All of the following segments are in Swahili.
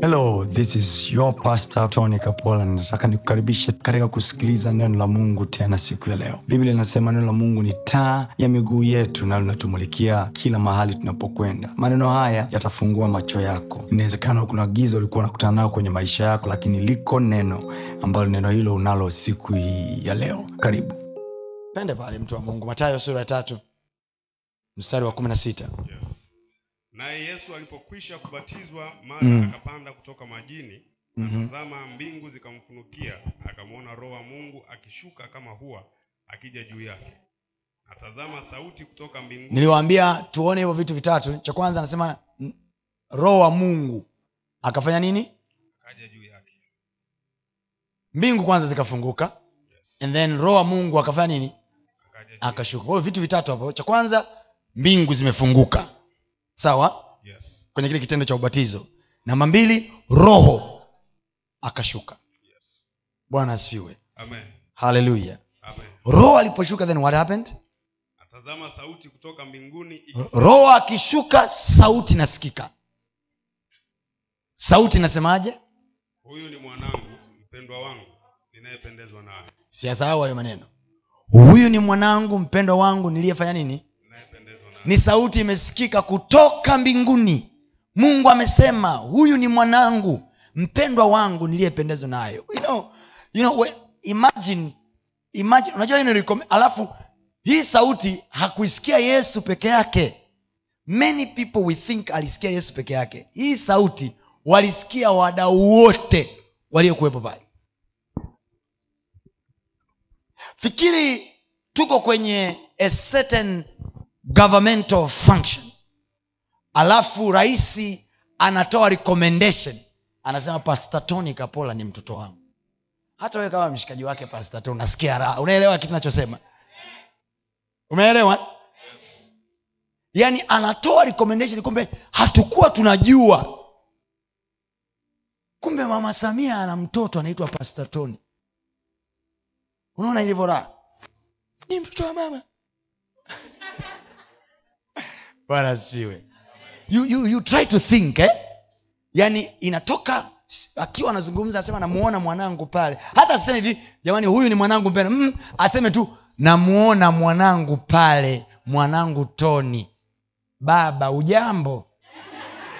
hello this is your pastor tony kapola. Nataka nikukaribishe katika kusikiliza neno la mungu tena siku ya leo. Biblia inasema neno la mungu ni taa ya miguu yetu na linatumulikia kila mahali tunapokwenda. Maneno haya yatafungua macho yako. Inawezekana kuna giza ulikuwa unakutana nayo kwenye maisha yako lakini liko neno ambalo neno hilo unalo siku hii ya leo. Karibu. Pende pale mtu wa mungu. Mathayo sura ya tatu mstari wa kumi na sita. Yes. Naye Yesu alipokwisha kubatizwa mara akapanda kutoka majini, tazama mbingu zikamfunukia, akamwona Roho wa Mungu akishuka kama hua akija juu yake. Atazama sauti kutoka mbinguni. niliwaambia tuone hivyo vitu vitatu. Cha kwanza anasema roho wa mungu. Akafanya nini? Akaja juu yake. mbingu kwanza zikafunguka. Yes. and then roho wa mungu akafanya nini? Akashuka. kwa hiyo vitu vitatu hapo. Cha kwanza mbingu zimefunguka sawa? Yes. kwenye kile kitendo cha ubatizo. Namba mbili roho akashuka. Yes. bwana asifiwe. Haleluya roho aliposhuka then what happened? Atazama sauti kutoka mbinguni roho akishuka sauti nasikika sauti nasemaje huyu ni mwanangu mpendwa wangu ninayependezwa naye. siyasahau hayo maneno. Huyu ni mwanangu mpendwa wangu niliyefanya nini. Ni sauti imesikika kutoka mbinguni. Mungu amesema huyu ni mwanangu mpendwa wangu niliyependezwa nayo you know, you know, imagine, imagine unajua hii alafu hii sauti hakuisikia yesu peke yake. Many people we think alisikia yesu peke yake. Hii sauti walisikia wadau wote waliokuwepo pale. Fikiri tuko kwenye a certain governmental function. Alafu raisi anatoa recommendation. Anasema pastor tony kapola ni mtoto wangu. Hata wewe kama mshikaji wake pastor tony unasikia raha. Unaelewa kitu nachosema umeelewa? Yaani anatoa recommendation kumbe hatukuwa tunajua. Kumbe mama samia ana mtoto anaitwa pastor tony. Unaona ilivyo raha? Ni mtoto wa mama bwana asifiwe. You, you, you try to think eh? yani inatoka akiwa anazungumza asema namuona mwanangu pale. Hata aseme hivi jamani huyu ni mwanangu mpena mm, aseme tu namuona mwanangu pale mwanangu toni baba ujambo?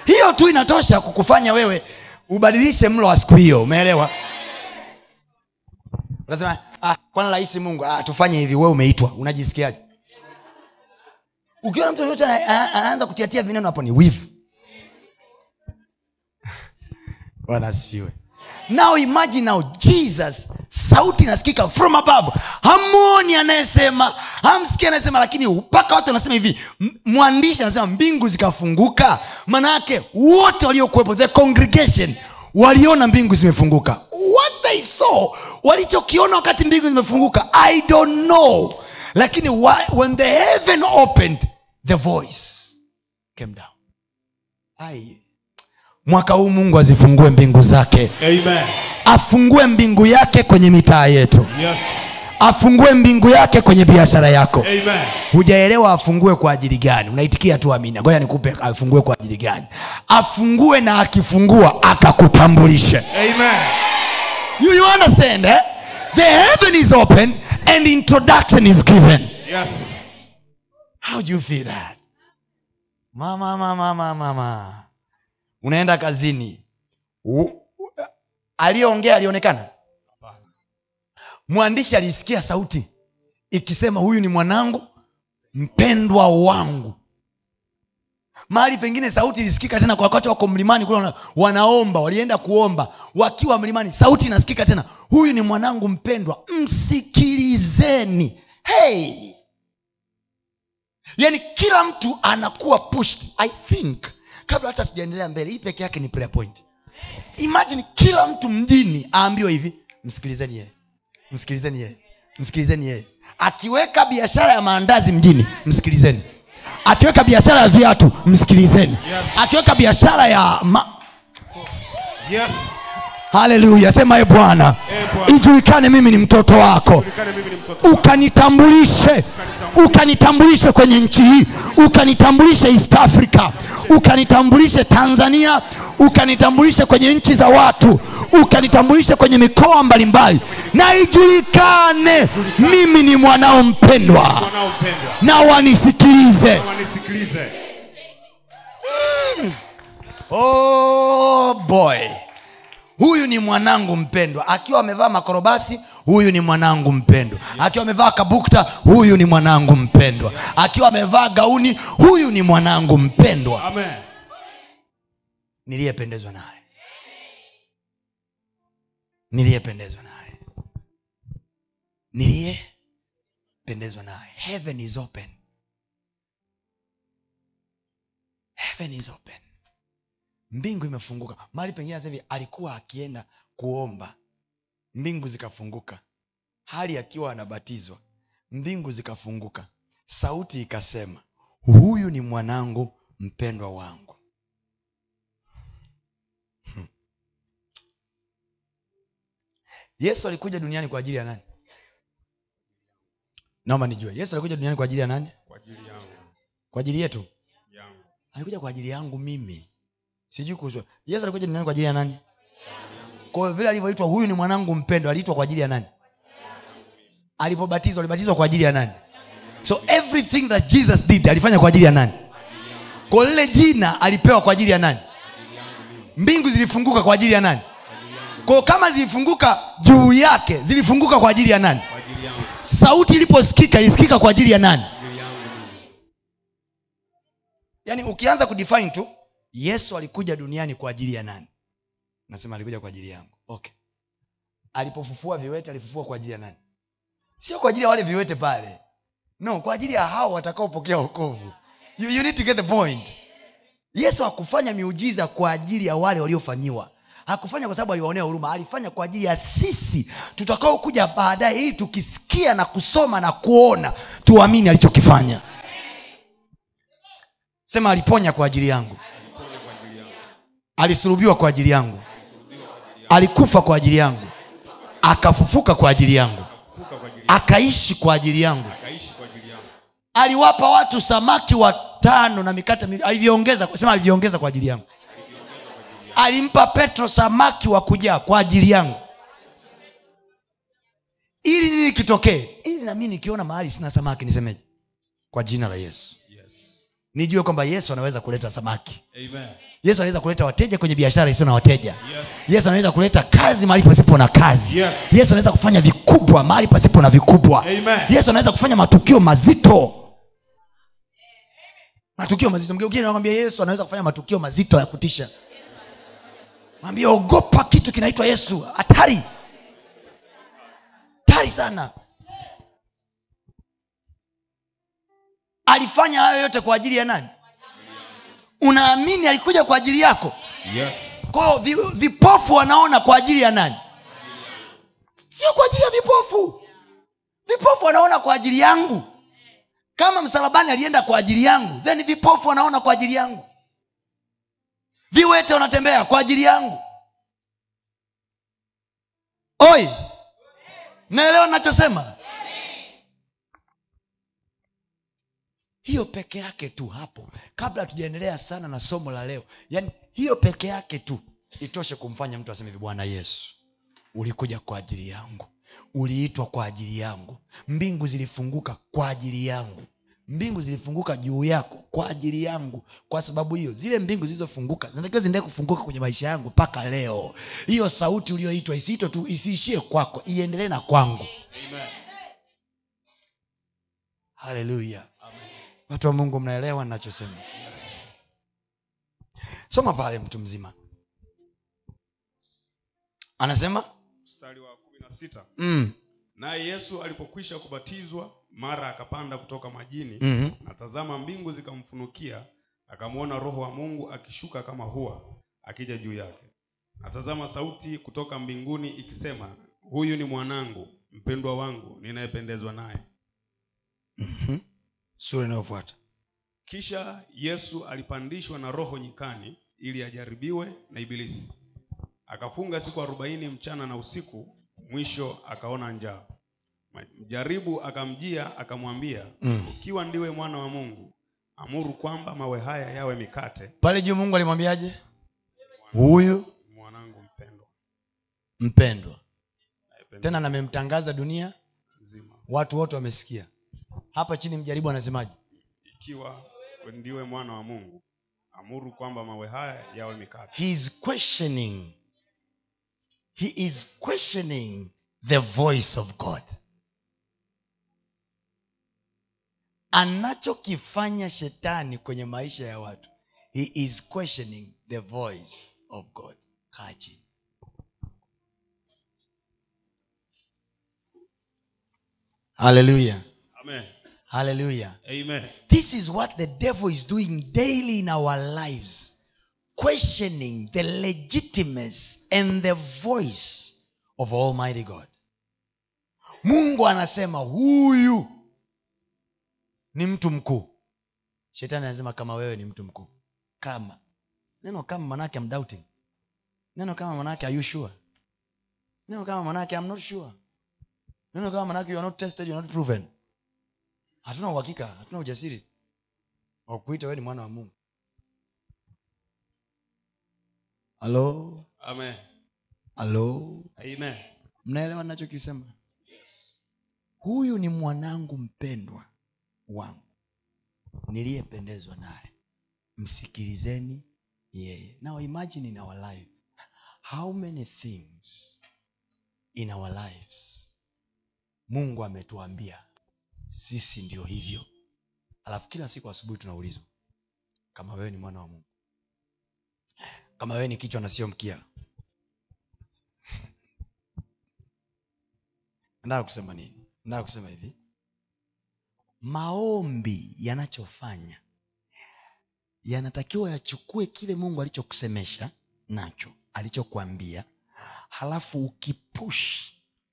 Hiyo tu inatosha kukufanya wewe ubadilishe mlo wa siku hiyo umeelewa? Unasema ah, kwana rahisi mungu ah, tufanye hivi we umeitwa unajisikiaje ukiona mtu yoyote ana- ana- anaanza kutiatia vineno hapo ni wivu. Bwana asifiwe. Now imagine now jesus sauti inasikika from above. Hamwoni anayesema hamsikii anayesema lakini mpaka watu wanasema hivi mwandishi anasema mbingu zikafunguka. Maanaake wote waliokuwepo the congregation waliona mbingu zimefunguka. What they saw walichokiona wakati mbingu zimefunguka i don't know lakini when the heaven opened the voice came down Ai. mwaka huu mungu azifungue mbingu zake Amen. afungue mbingu yake kwenye mitaa yetu Yes. afungue mbingu yake kwenye biashara yako Amen. hujaelewa afungue kwa ajili gani unaitikia tu amina ngoja nikupe afungue kwa ajili gani afungue na akifungua akakutambulishe Amen. you, you understand eh? the heaven is open and introduction is given. Yes. how do you feel that? Mama mama mama mama unaenda kazini. Aliyeongea alionekana? Mwandishi alisikia sauti ikisema huyu ni mwanangu mpendwa wangu mahali pengine sauti ilisikika tena kwa wakati wako mlimani kule wanaomba walienda kuomba. Wakiwa mlimani sauti inasikika tena. Huyu ni mwanangu mpendwa msikilizeni. Hey! Yani kila mtu anakuwa pushed i think. Kabla hata tujaendelea mbele hii peke yake ni prayer point. Imagine kila mtu mjini aambiwe hivi msikilizeni yeye. Msikilizeni yeye. Msikilizeni yeye. Akiweka biashara ya maandazi mjini msikilizeni akiweka biashara ya viatu msikilizeni. Yes. akiweka biashara ya ma- Yes. haleluya sema e bwana ijulikane mimi ni mtoto wako. Ukanitambulishe. Ukanitambulishe ukanitambulishe kwenye nchi hii ukanitambulishe east africa ukanitambulishe tanzania ukanitambulishe kwenye nchi za watu ukanitambulishe kwenye mikoa mbalimbali. Na ijulikane mimi ni mwanao mpendwa na wanisikilize wanisikilize oh boy. Huyu ni mwanangu mpendwa. Akiwa amevaa makorobasi huyu ni mwanangu mpendwa. Akiwa amevaa kabukta huyu ni mwanangu mpendwa. Akiwa amevaa gauni huyu ni mwanangu mpendwa. Niliyependezwa naye. Niliyependezwa naye. Niliyependezwa naye. Heaven is open. Heaven is open. Mbingu imefunguka. Mahali pengine sasa hivi alikuwa akienda kuomba mbingu zikafunguka. Hali akiwa anabatizwa mbingu zikafunguka. Sauti ikasema huyu ni mwanangu mpendwa wangu. Hmm. yesu alikuja duniani kwa ajili ya nani? Naomba nijue. Yesu alikuja duniani kwa ajili ya nani? Kwa ajili yangu. Kwa ajili yetu? Yangu. Alikuja kwa ajili yangu mimi. Sijui kuhusu. Yesu alikuja duniani kwa ajili ya nani kwa vile alivyoitwa huyu ni mwanangu mpendo aliitwa kwa ajili ya nani? Alipobatizwa alibatizwa kwa ajili ya nani? So everything that jesus did alifanya kwa ajili ya nani? Kwa lile jina alipewa kwa ajili ya nani? Mbingu zilifunguka kwa ajili ya nani? Ko kama zilifunguka juu yake zilifunguka kwa ajili ya nani? Sauti iliposikika ilisikika kwa ajili ya nani? Yaani ukianza kudefine tu yesu alikuja duniani kwa ajili ya nani nasema alikuja kwa ajili yangu. Okay. Alipofufua viwete alifufua kwa ajili ya nani? Sio kwa ajili ya wale viwete pale. No kwa ajili ya hao watakaopokea wokovu. You, you need to get the point. Yesu hakufanya miujiza kwa ajili ya wale waliofanyiwa. Hakufanya kwa sababu aliwaonea huruma. Alifanya kwa ajili ya sisi tutakaokuja baadaye ili tukisikia na kusoma na kuona tuamini alichokifanya. Sema aliponya kwa ajili yangu. Alisulubiwa kwa ajili yangu alikufa kwa ajili yangu. Akafufuka kwa ajili yangu. Akaishi kwa ajili yangu. Aliwapa watu samaki watano na mikate alivyoongeza sema alivyoongeza kwa ajili yangu. Alimpa petro samaki wa kujaa kwa ajili yangu. Ili nini kitokee? Ili nami nikiona mahali sina samaki nisemeje? Kwa jina la yesu. Yes. Nijue kwamba yesu anaweza kuleta samaki. Amen yesu anaweza kuleta wateja kwenye biashara isiyo na wateja. Yes. Yesu anaweza kuleta kazi mahali pasipo na kazi. Yes. yesu anaweza kufanya vikubwa mahali pasipo na vikubwa. Amen. yesu anaweza kufanya matukio mazito. Matukio mazito. Mgeukie nakwambia yesu anaweza kufanya matukio mazito ya kutisha. Mwambie ogopa kitu kinaitwa yesu. Hatari. Hatari sana. Alifanya hayo yote kwa ajili ya nani unaamini alikuja kwa ajili yako? Yes. Kwao vipofu wanaona kwa ajili ya nani? Sio kwa ajili ya vipofu. Vipofu wanaona kwa ajili yangu. Kama msalabani alienda kwa ajili yangu then vipofu wanaona kwa ajili yangu. Viwete wanatembea kwa ajili yangu. Oi! Naelewa nachosema hiyo peke yake tu hapo kabla tujaendelea sana na somo la leo. Yaani hiyo peke yake tu itoshe kumfanya mtu aseme hivi bwana yesu ulikuja kwa ajili yangu. Uliitwa kwa ajili yangu. Mbingu zilifunguka kwa ajili yangu. Mbingu zilifunguka juu yako kwa ajili yangu. Kwa sababu hiyo zile mbingu zilizofunguka zinatakiwa ziendelee kufunguka kwenye maisha yangu mpaka leo. Hiyo sauti uliyoitwa isiitwe tu isiishie kwako iendelee na kwangu. Haleluya watu wa mungu mnaelewa nachosema soma pale mtu mzima. Anasema? Mstari wa kumi na sita. Mm, naye yesu alipokwisha kubatizwa mara akapanda kutoka majini Mhm. na tazama mbingu zikamfunukia akamwona roho wa mungu akishuka kama hua akija juu yake. Natazama sauti kutoka mbinguni ikisema huyu ni mwanangu mpendwa wangu ninayependezwa naye sura inayofuata. Kisha yesu alipandishwa na roho nyikani ili ajaribiwe na ibilisi. Akafunga siku arobaini mchana na usiku mwisho akaona njaa. Mjaribu akamjia akamwambia, ukiwa ndiwe mwana wa Mungu, amuru kwamba mawe haya yawe mikate. pale juu mungu alimwambiaje? Huyu Mwanangu mpendwa, mpendwa. Tena namemtangaza dunia. Nzima, watu wote wamesikia hapa chini mjaribu anasemaje? Ikiwa ndiwe mwana wa Mungu, amuru kwamba mawe haya yawe mikate. he is questioning. He is questioning the voice of god. Anachokifanya shetani kwenye maisha ya watu he is questioning the voice of god. Kaa chini. Haleluya Amen. Haleluya Amen. This is what the devil is doing daily in our lives, questioning the legitimacy and the voice of Almighty God. Mungu anasema huyu ni mtu mkuu. Shetani anasema kama wewe ni mtu mkuu. Kama neno kama manake I'm doubting. Neno kama manake are you sure? Neno kama manake I'm not sure. Neno kama manake you are not tested, you are not proven hatuna uhakika hatuna ujasiri wa kuita wewe ni mwana wa mungu. Halo? Amen. halo? Amen. mnaelewa nachokisema huyu ni mwanangu mpendwa wangu niliyependezwa naye. Msikilizeni yeye. Now imagine in our life how many things in our lives mungu ametuambia sisi ndio hivyo. Alafu kila siku asubuhi tunaulizwa kama wewe ni mwana wa mungu kama wewe ni kichwa na sio mkia. Nataka kusema nini? Nataka kusema hivi. Maombi yanachofanya yanatakiwa yachukue kile mungu alichokusemesha nacho alichokuambia halafu ukipush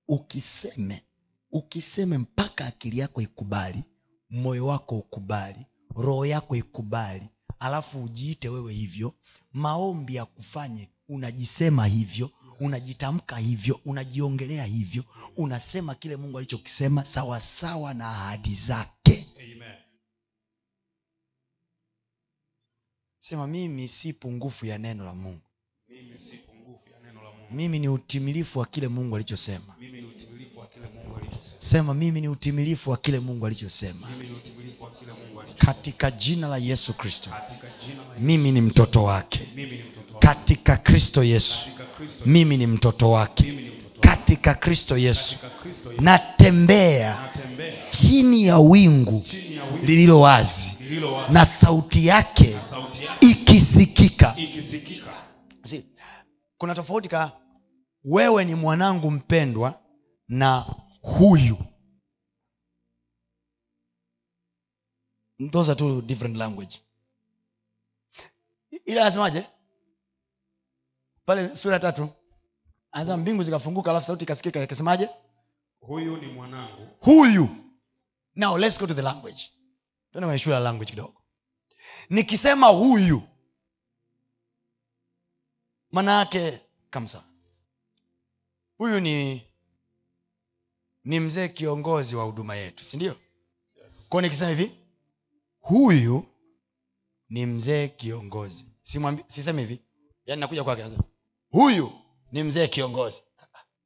ukiseme ukiseme mpaka akili yako ikubali moyo wako ukubali roho yako ikubali alafu ujiite wewe hivyo maombi ya kufanye unajisema hivyo unajitamka hivyo unajiongelea hivyo unasema kile mungu alichokisema sawasawa na ahadi zake Amen. sema mimi si pungufu ya neno la mungu Mimi si pungufu ya neno la Mungu. mimi ni utimilifu wa kile mungu alichosema Mimi ni utimilifu wa kile Mungu alichosema. Sema mimi ni utimilifu wa kile mungu alichosema. Katika jina la yesu kristo. Katika jina la mimi ni mtoto wake. Katika kristo yesu. Mimi ni mtoto wake. Katika kristo yesu. Natembea chini ya wingu chini ya wingu. lililo wazi. Na sauti yake ikisikika. Ikisikika. Kuna tofauti ka wewe ni mwanangu mpendwa na huyu. Those are two different language. Ila anasemaje? Pale sura tatu. Anasema mbingu zikafunguka alafu sauti ikasikika ikasemaje? Huyu ni mwanangu, huyu. Now let's go to the language. Tuende kwenye shule ya language kidogo. Nikisema huyu maana yake kamsa huyu ni ni mzee kiongozi wa huduma yetu si ndio? Yes. kwao nikisema hivi? Huyu ni mzee kiongozi. Sisemi hivi. Yani nakuja kwake huyu ni mzee kiongozi.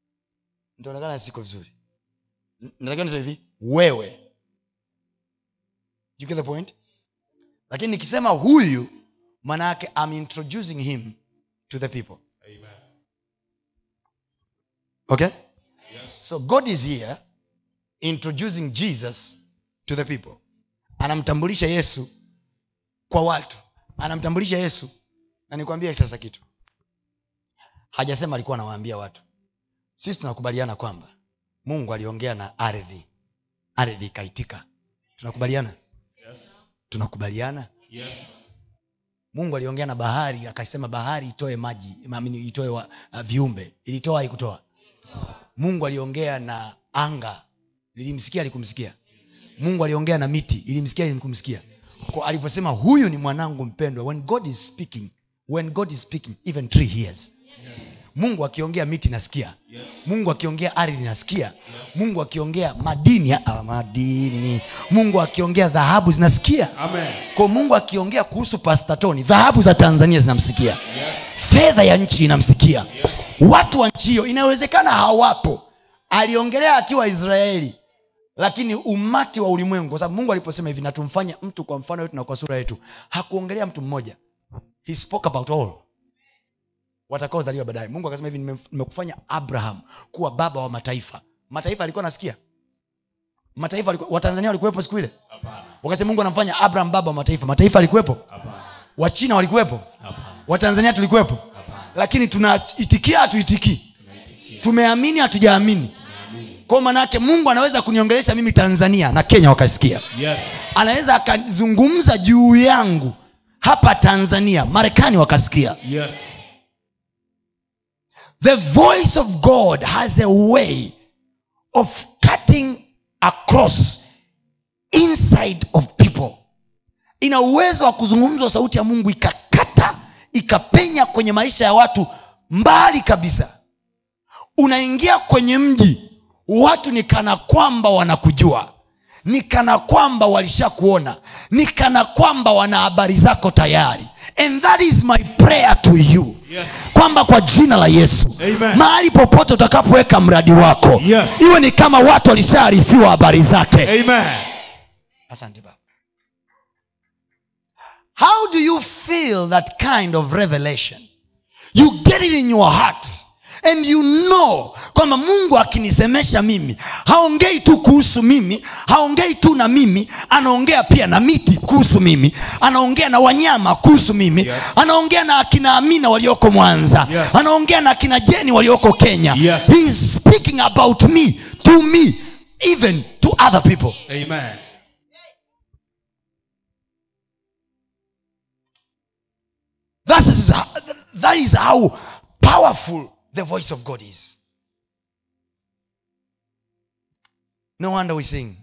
Ntaonekana siko vizuri. Natakiwa nisema hivi wewe. You get the point? Lakini nikisema huyu maana yake am introducing him to the people. Amen. okay. So god is here introducing jesus to the people. Anamtambulisha yesu kwa watu. Anamtambulisha yesu na nikwambie sasa kitu. Hajasema alikuwa anawaambia watu. Sisi tunakubaliana kwamba mungu aliongea na ardhi. Ardhi ikaitika. Tunakubaliana? Yes. tunakubaliana? Yes. mungu aliongea na bahari akasema bahari itoe maji itoe wa, uh, viumbe. Ilitoa haikutoa mungu aliongea na anga. Lilimsikia likumsikia mungu aliongea na miti. Ilimsikia ilikumsikia aliposema huyu ni mwanangu mpendwa when god is speaking when god is speaking even tree hears Yes. mungu akiongea miti nasikia. Yes. mungu akiongea ardhi nasikia. Mungu akiongea madini ah, madini. Mungu akiongea dhahabu zinasikia. Amen. kwa mungu akiongea kuhusu pastatoni dhahabu za tanzania zinamsikia. Yes. Fedha ya nchi inamsikia. Watu wa nchi hiyo inawezekana hawapo. Aliongelea akiwa israeli lakini umati wa ulimwengu kwa sababu mungu aliposema hivi natumfanya mtu kwa mfano wetu na kwa sura yetu hakuongelea mtu mmoja. He spoke about all. Watakaozaliwa baadaye. Mungu akasema hivi nimekufanya abraham kuwa baba wa mataifa. Mataifa alikuwa nasikia mataifa watanzania walikuwepo siku ile? Wakati mungu anamfanya abraham baba wa mataifa mataifa alikuwepo Hapana. Wachina walikuwepo? Watanzania tulikuwepo? Lakini tunaitikia hatuitikii? Tumeamini hatujaamini? Kwao manaake mungu anaweza kuniongelesha mimi tanzania na kenya wakasikia Yes. anaweza akazungumza juu yangu hapa tanzania marekani wakasikia? Yes. the voice of god has a way of cutting across inside of ina uwezo wa kuzungumzwa sauti ya mungu ikakata ikapenya kwenye maisha ya watu mbali kabisa unaingia kwenye mji watu ni kana kwamba wanakujua ni kana kwamba walishakuona ni kana kwamba wana habari zako tayari and that is my prayer to you Yes. kwamba kwa jina la yesu mahali popote utakapoweka mradi wako Yes. iwe ni kama watu walishaarifiwa habari zake Amen. asante baba how do you feel that kind of revelation you get it in your heart and you know kwamba mungu akinisemesha mimi haongei tu kuhusu mimi haongei tu na mimi anaongea pia na miti kuhusu mimi anaongea na wanyama kuhusu mimi Yes. anaongea na akina amina walioko mwanza Yes. anaongea na akina jeni walioko kenya Yes. He is speaking about me to me even to other people Amen. That is, that is how powerful the voice of God is. No wonder we sing.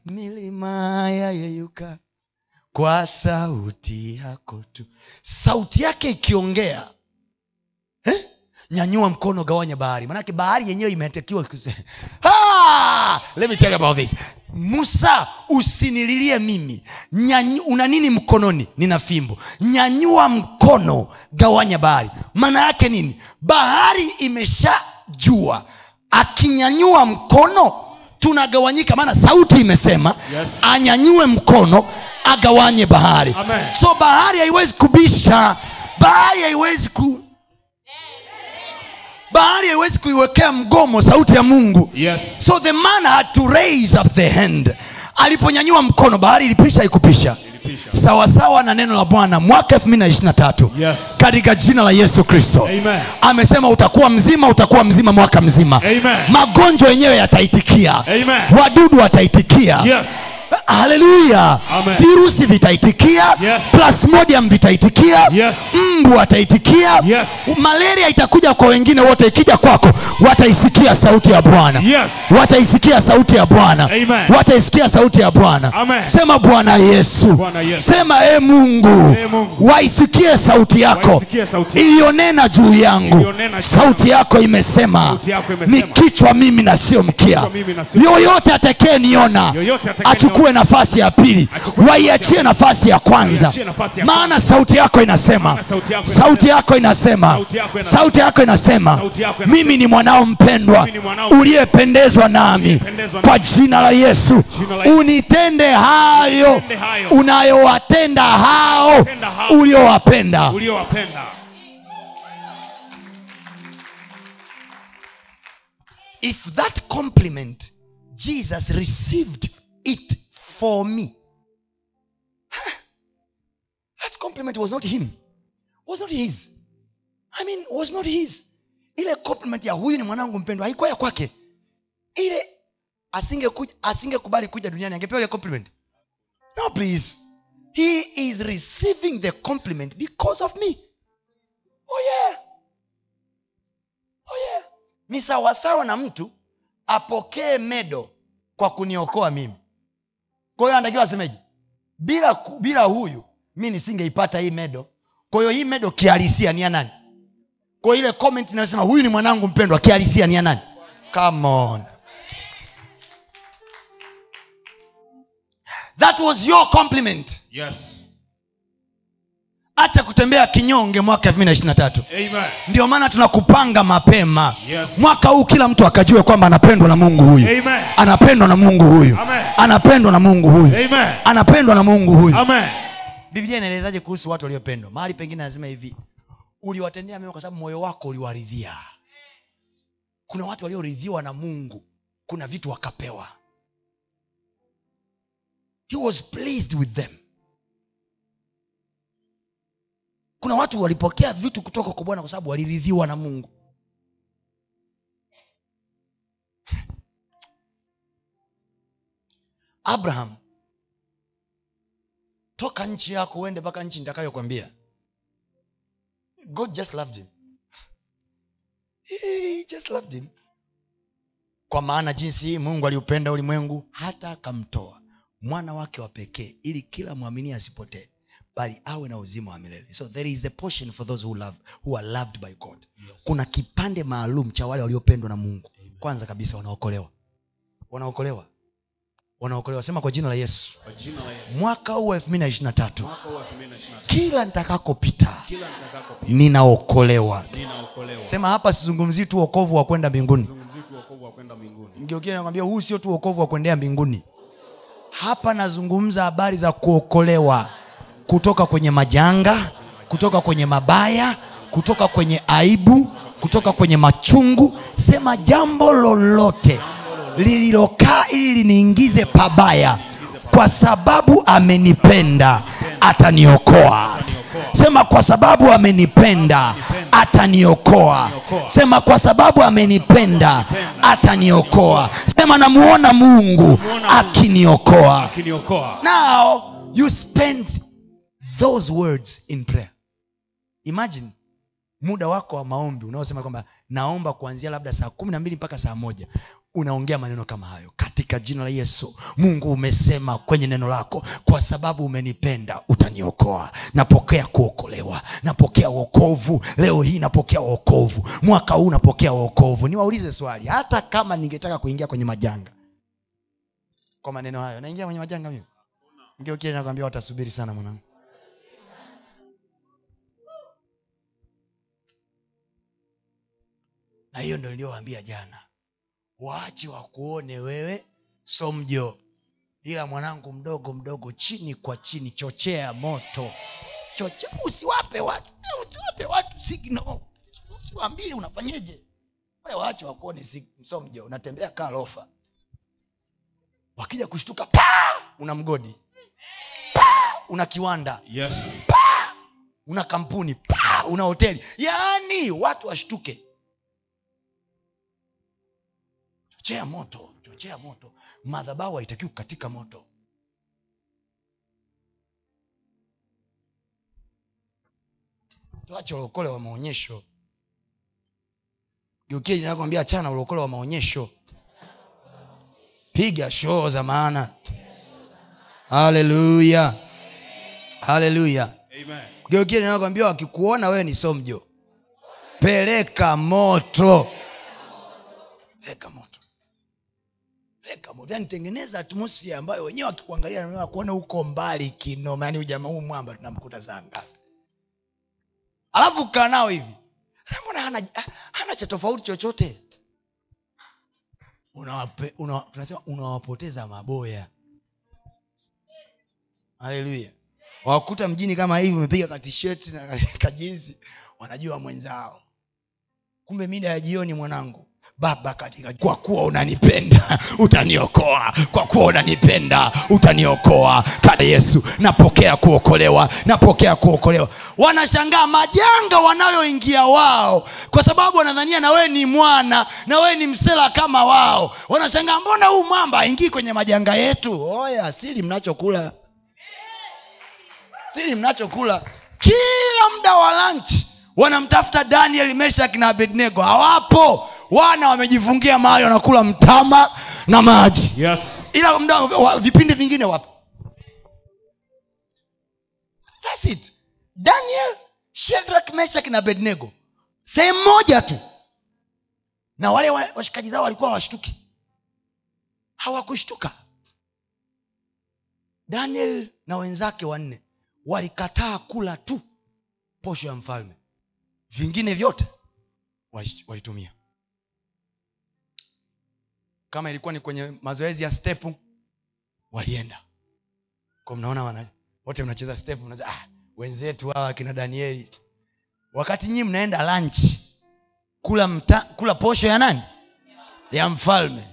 Kwa sauti yako tu. Sauti yake ikiongea eh? nyanyua mkono gawanya bahari manake bahari yenyewe ah! let me tell you about this musa usinililie mimi. Nyanyu, una nini mkononi? Nina fimbo. Nyanyua mkono gawanya bahari. Maana yake nini? Bahari imeshajua akinyanyua mkono tunagawanyika. Maana sauti imesema Yes. anyanyue mkono agawanye bahari. Amen. so bahari haiwezi kubisha. Bahari haiwezi ku bahari haiwezi kuiwekea mgomo sauti ya mungu Yes. so the man had to raise up the hand aliponyanyua mkono bahari ilipisha ikupisha sawasawa na neno la bwana mwaka 223 Yes. katika jina la yesu kristo amesema utakuwa mzima utakuwa mzima mwaka mzima Amen. magonjwa yenyewe yataitikia Amen. wadudu wataitikia Yes. Haleluya virusi vitaitikia Yes. plasmodium vitaitikia Yes. mbu ataitikia Yes. malaria itakuja kwa wengine wote ikija kwako wataisikia sauti ya bwana Yes. wataisikia sauti ya bwana wataisikia sauti ya bwana sema bwana yesu Bwana Yesu. sema e mungu Ee Mungu. waisikie sauti yako iliyonena juu yangu sauti yako imesema Sauti yako imesema. ni kichwa mimi na sio mkia na yoyote atakayeniona Yoyote atakayeniona. Nafasi ya pili. Waiachie nafasi ya kwanza. Maana sauti yako inasema. Sauti yako inasema. Sauti yako inasema. mimi ni mwanao mpendwa uliyependezwa nami kwa jina la yesu. Unitende hayo unayowatenda hao uliowapenda. If that compliment jesus received it for me. Huh. that compliment was not him. Was not his. I mean was not his. Ile compliment ya huyu ni mwanangu mpendwa haikuwa ya kwake. Ile asingekubali kuja duniani angepewa ile compliment. No please. He is receiving the compliment because of me. Oh yeah. Oh yeah. Ni sawasawa na mtu apokee medo kwa kuniokoa mimi kwa hiyo anatakiwa asemeje bila, bila huyu mi nisingeipata hii medo. Kwa hiyo hii medo kihalisia ni ya nani? Kwa ile comment inayosema huyu ni mwanangu mpendwa kihalisia ni ya nani? Come on. That was your compliment. Yes. Acha kutembea kinyonge mwaka 2023 ndio maana tunakupanga mapema. Yes. mwaka huu kila mtu akajue kwamba anapendwa na mungu huyu. Amen. anapendwa na mungu huyu. Amen. anapendwa na mungu huyu. Amen. anapendwa na mungu huyu. Biblia inaelezaje kuhusu watu waliopendwa? Mahali pengine anasema hivi uliwatendea mema kwa sababu moyo wako uliwaridhia. Kuna watu walioridhiwa na mungu kuna vitu wakapewa. He was pleased with them kuna watu walipokea vitu kutoka kwa bwana kwa sababu waliridhiwa na mungu. Abraham toka nchi yako uende mpaka nchi nitakayokwambia. God just loved him. He just loved him. Kwa maana jinsi hii mungu aliupenda ulimwengu hata akamtoa mwana wake wa pekee ili kila mwamini asipotee bali awe na uzima wa milele. So there is a portion for those who, love, who are loved by god. Yes. kuna kipande maalum cha wale waliopendwa na mungu. Kwanza kabisa wanaokolewa. Wanaokolewa. Wanaokolewa. Sema kwa jina la yesu. Kwa jina la Yesu. mwaka huu wa 2023 Mwaka wa 2023. kila nitakakopita ninaokolewa. sema hapa sizungumzii tu wokovu wa kwenda mbinguni. Mgeukia nakwambia huu sio tu wokovu wa kuendea mbinguni. Hapa nazungumza habari za kuokolewa kutoka kwenye majanga kutoka kwenye mabaya kutoka kwenye aibu kutoka kwenye machungu. Sema jambo lolote lililokaa ili liniingize pabaya kwa sababu amenipenda ataniokoa. Sema kwa sababu amenipenda ataniokoa. Sema kwa sababu amenipenda ataniokoa. Sema namuona mungu akiniokoa. Akiniokoa. now you spend those words in prayer. Imagine muda wako wa maombi unaosema kwamba naomba kuanzia labda saa kumi na mbili mpaka saa moja. Unaongea maneno kama hayo. Katika jina la yesu mungu umesema kwenye neno lako kwa sababu umenipenda utaniokoa. Napokea kuokolewa napokea uokovu leo hii napokea uokovu mwaka huu napokea uokovu niwaulize swali hata kama ningetaka kuingia kwenye majanga kwa maneno hayo naingia kwenye majanga mimi? Ngeukie nakwambia watasubiri sana mwanangu na hiyo ndo niliyowaambia jana. Waache wakuone wewe somjo. Ila mwanangu mdogo mdogo chini kwa chini chochea moto. Chochea usiwape watu. Usiwape watu signo usiwaambie unafanyeje. We waache wakuone somjo. Unatembea kaa lofa. Wakija kushtuka pa! Una mgodi. Pa! Una kiwanda. Yes. una kampuni. Pa! Una hoteli. Yaani watu washtuke chochea moto chochea moto. Madhabahu haitakiwi kukatika moto. Tuache ulokole wa maonyesho. Geukie nakwambia achana ulokole wa maonyesho. Piga shoo za maana. Haleluya haleluya geukie nakwambia wakikuona wewe ni somjo. Peleka moto. Peleka moto yani tengeneza atmosphere ambayo wenyewe wakikuangalia na kuona huko mbali kinoma. Yani ujamaa huu mwamba tunamkuta saa alafu kaa nao hivi. Mbona hana, hana cha tofauti chochote? Unawape- una, tunasema unawapoteza maboya. Haleluya wakuta mjini kama hivi umepiga katisheti na kajinsi wanajua mwenzao. Kumbe mida ya jioni mwanangu baba katika kwa kuwa unanipenda utaniokoa. Kwa kuwa unanipenda utaniokoa. Kada yesu napokea kuokolewa napokea kuokolewa. Wanashangaa majanga wanayoingia wao kwa sababu wanadhania na wewe ni mwana na wewe ni msela kama wao. Wanashangaa mbona huu mwamba aingii kwenye majanga yetu? Oya sili mnachokula. Sili mnachokula. Kila muda wa lanchi wanamtafuta daniel meshak na abednego. Hawapo wana wamejifungia mahali wanakula mtama na maji. Yes. ila mda, wa vipindi vingine wapo. That's it. Daniel shedrak meshak na abednego. Sehemu moja tu. Na wale washikaji zao walikuwa washtuki hawakushtuka. Daniel na wenzake wanne walikataa kula tu posho ya mfalme. Vingine vyote walitumia kama ilikuwa ni kwenye mazoezi ya stepu walienda. Kwa mnaona wana wote mnacheza step mnaza ah, wenzetu hawa akina danieli. Wakati nyii mnaenda lunch kula mta, kula posho ya nani? Ya mfalme.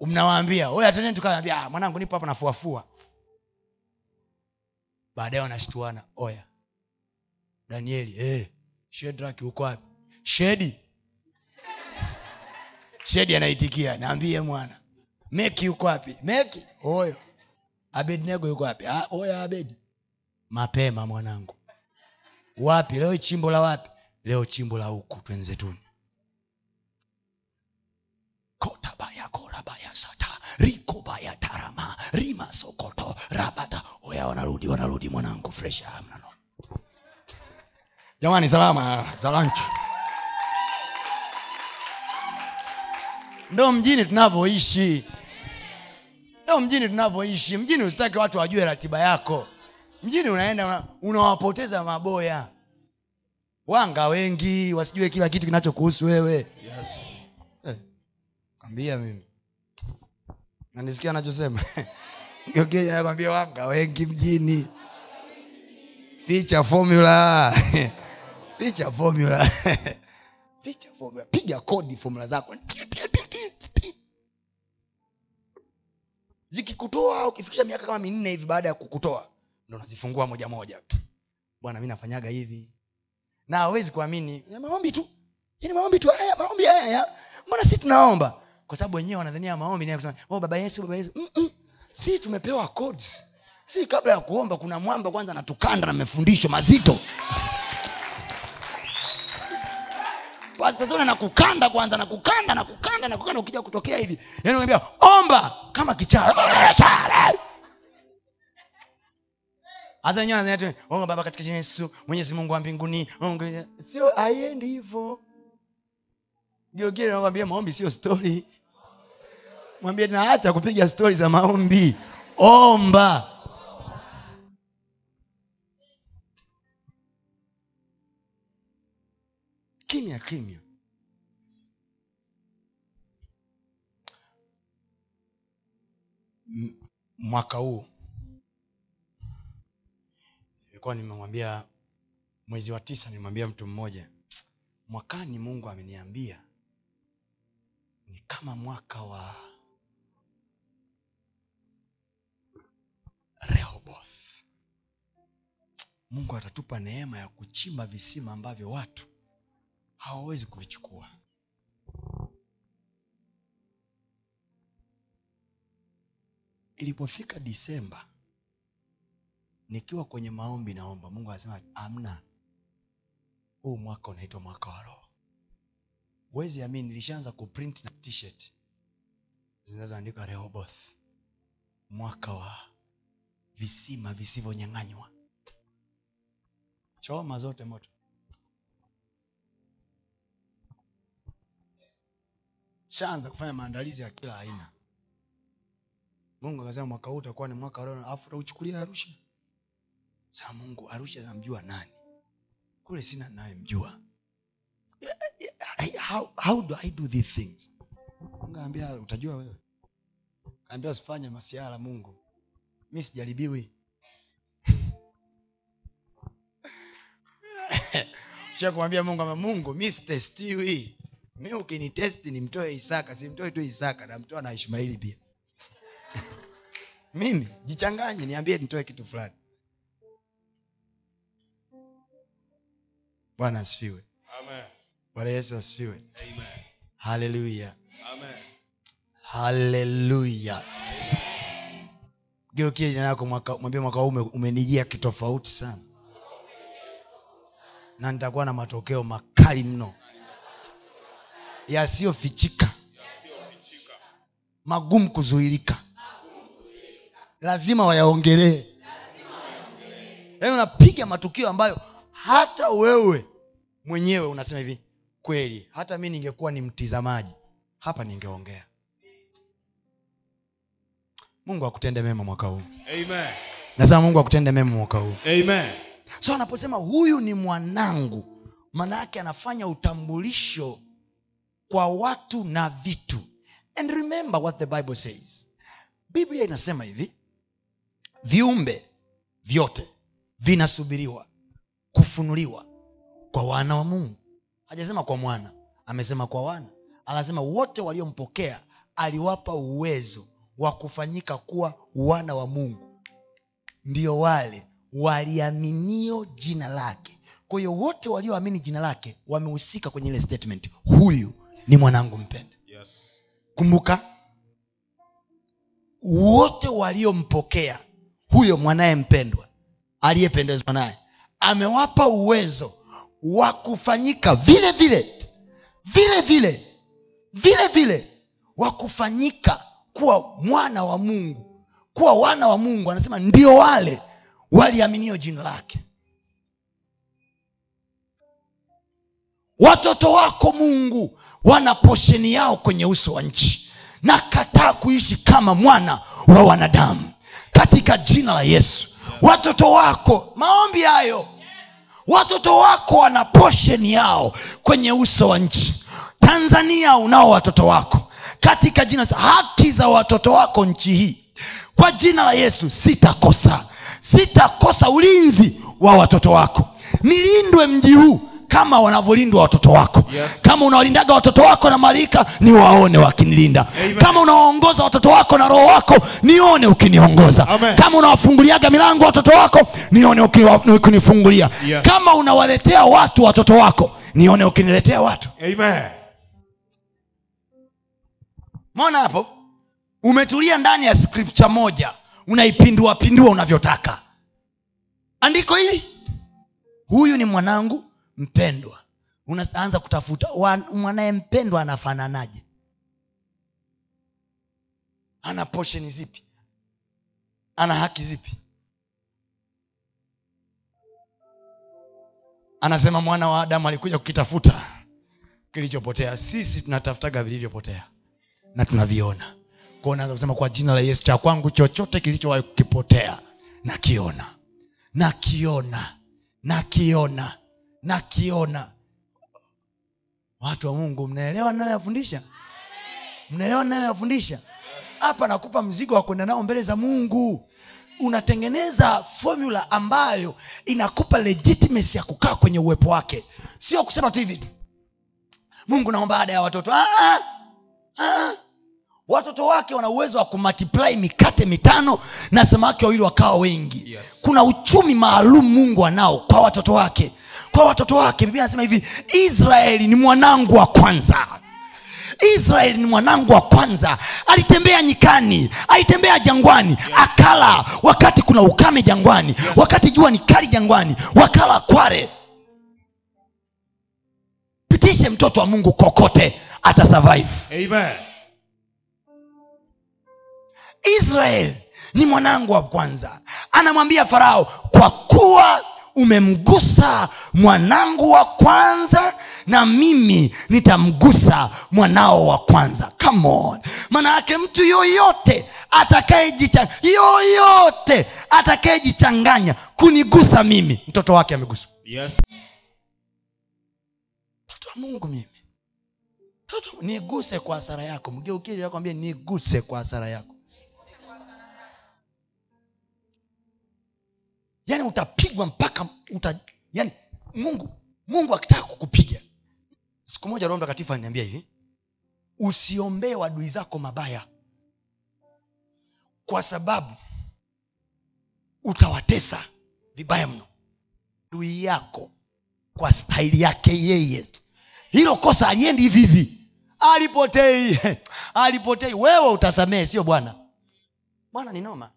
Mnawaambia oya tendeni tukaambia ah, mwanangu nipo hapa nafuafua. Baadaye wanashtuana oya danieli eh, shedraki uko wapi? Shedi shedi anaitikia naambie mwana meki yuko wapi? Meki? Oyo. Abednego yuko wapi? Ah, oya abedi mapema mwanangu. Wapi? Leo chimbo la wapi? Leo chimbo la huku twenzetuni. Kotabaya korabaya sata rikobaya tarama rima sokoto rabata oya wanarudi wanarudi mwanangu fresh hamnano jamani salama za lunch ndo mjini tunavyoishi. Ndo mjini tunavyoishi. Mjini usitaki watu wajue ratiba yako. Mjini unaenda una- unawapoteza maboya. Wanga wengi wasijue kila kitu kinachokuhusu wewe. Yes. Eh, kwambia mimi. Nanisikia anachosema. Geukia wanga wengi mjini. Ficha formula. Ficha formula ficha formula. Piga kodi formula zako. Zikikutoa ukifikisha miaka kama minne hivi baada ya kukutoa ndo nazifungua moja moja. Bwana mi nafanyaga hivi. Na awezi kuamini. Maombi tu. Yani maombi tu haya maombi haya ya. Mbona si tunaomba? Kwa sababu wenyewe wanadhania maombi naye kusema oh baba yesu baba yesu. Mm-mm. si tumepewa codes. Si kabla ya kuomba kuna mwamba kwanza natukanda na mafundisho mazito pastatona nakukanda kwanza nakukanda na kukanda, ukija kutokea hivi. Yani unaambia omba kama kichaa. Hasa wenyewe wanadhania tu, "Oh, baba katika jina yesu mwenyezi mungu wa mbinguni. Mungu-" sio aiendi hivyo. Geukile nakwambia maombi sio stori mwambie naacha kupiga stori za maombi. Omba kimya kimya. Mwaka huu. Nilikuwa nimemwambia mwezi wa tisa nimwambia mtu mmoja mwakani mungu ameniambia ni kama mwaka wa rehoboth. Mungu atatupa neema ya kuchimba visima ambavyo watu hawawezi kuvichukua. Ilipofika disemba nikiwa kwenye maombi naomba mungu anasema amna. Huu mwaka unaitwa mwaka wa roho. Wezi amini nilishaanza kuprint na t-shirt zinazoandika rehoboth. Mwaka wa visima visivyonyang'anywa. Choma zote moto shaanza kufanya maandalizi ya kila aina. Mungu akasema mwaka huu utakuwa ni mwaka alafu utauchukulia arusha? Saa mungu arusha namjua nani? Kule sina nayemjua how, how do i do these things? Ngaambia utajua wewe? Kaambia usifanye masiara mungu. Mi sijaribiwi. Sha mungu ama mungu mi sitestiwi mi ukinitesti nimtoe isaka simtoe tu isaka namtoa na ishmaili pia. Mimi jichanganye niambie nitoe kitu fulani. Bwana asifiwe. Bwana yesu asifiwe. Haleluya haleluya geukie jina yako mwambie mwaka huu umenijia kitofauti sana. Na nitakuwa na matokeo makali mno yasiyofichika. Magumu kuzuilika. Lazima wayaongelee. Yaani unapiga matukio ambayo hata wewe mwenyewe unasema hivi kweli hata mi ningekuwa ni mtizamaji hapa ningeongea. Mungu akutende mema mwaka huu. Nasema mungu akutende mema mwaka huu. Amen. so anaposema huyu ni mwanangu maana yake anafanya utambulisho kwa watu na vitu. And remember what the bible says. Biblia inasema hivi viumbe vyote vinasubiriwa kufunuliwa kwa wana wa mungu. Hajasema kwa mwana amesema kwa wana. Anasema wote waliompokea aliwapa uwezo wa kufanyika kuwa wana wa mungu. Ndio wale waliaminio jina lake. Kwa hiyo wote walioamini jina lake wamehusika kwenye ile statement huyu ni mwanangu mpende Yes. kumbuka wote waliompokea huyo mwanaye mpendwa aliyependezwa naye amewapa uwezo wa kufanyika vile vile vile vile vile vile wa kufanyika kuwa mwana wa mungu. Kuwa wana wa mungu anasema ndio wale waliaminio jina lake. Watoto wako mungu wana posheni yao kwenye uso wa nchi na kataa kuishi kama mwana wa wanadamu. Katika jina la yesu watoto wako maombi hayo. Watoto wako wana posheni yao kwenye uso wa nchi. Tanzania unao watoto wako. Katika jina haki za watoto wako nchi hii. Kwa jina la yesu sitakosa. Sitakosa ulinzi wa watoto wako. Nilindwe mji huu kama wanavyolindwa watoto wako. Yes. kama unawalindaga watoto wako na malaika niwaone wakinilinda. Kama unawaongoza watoto wako na roho wako nione ukiniongoza. Kama unawafunguliaga milango watoto wako nione ukinifungulia. Yes. kama unawaletea watu watoto wako nione ukiniletea watu. Amen. mona hapo? Umetulia ndani ya scripture moja. Unaipindua pindua unavyotaka. Andiko hili. Huyu ni mwanangu mpendwa. Unaanza kutafuta wa- mwanaye mpendwa anafananaje? Ana posheni zipi? Ana haki zipi? Anasema mwana wa adamu alikuja kukitafuta kilichopotea. Sisi tunatafutaga vilivyopotea na tunaviona. Kwao naanza kusema kwa jina la yesu cha kwangu chochote kilichowahi kukipotea nakiona. Nakiona. Nakiona nakiona. Watu wa mungu mnaelewa nayoyafundisha mnaelewa nayoyafundisha hapa nakupa mzigo wa kwenda nao mbele za mungu. Unatengeneza fomula ambayo inakupa legitimacy ya kukaa kwenye uwepo wake. Sio kusema tu hivi. Mungu naomba ada ya watoto. Ah, ah, ah. watoto wake wana uwezo wa kumultiply mikate mitano na samaki wawili wakawa wengi. Yes. kuna uchumi maalum mungu anao kwa watoto wake kwa watoto wake biblia anasema hivi israeli ni mwanangu wa kwanza israeli ni mwanangu wa kwanza alitembea nyikani alitembea jangwani yes. akala wakati kuna ukame jangwani yes. wakati jua ni kali jangwani wakala kware pitishe mtoto wa mungu kokote ata survive Amen. israel ni mwanangu wa kwanza anamwambia farao kwa kuwa umemgusa mwanangu wa kwanza na mimi nitamgusa mwanao wa kwanza. Come on. Maana yake mtu yoyote atakayejichanganya yoyote atakayejichanganya kunigusa mimi mtoto wake ameguswa. Yes. mtoto wa mungu mimi. Mtoto niguse kwa hasara yako. Mgeukili akwambia niguse kwa hasara yako yaani utapigwa mpaka uta, yani mungu mungu akitaka kukupiga. Siku moja roho mtakatifu aliniambia hivi usiombee wadui zako mabaya kwa sababu utawatesa vibaya mno. Dui yako kwa staili yake yeye hilo kosa aliendi hivi hivi. Alipotei alipotei. Wewe utasamehe sio bwana? Bwana ni noma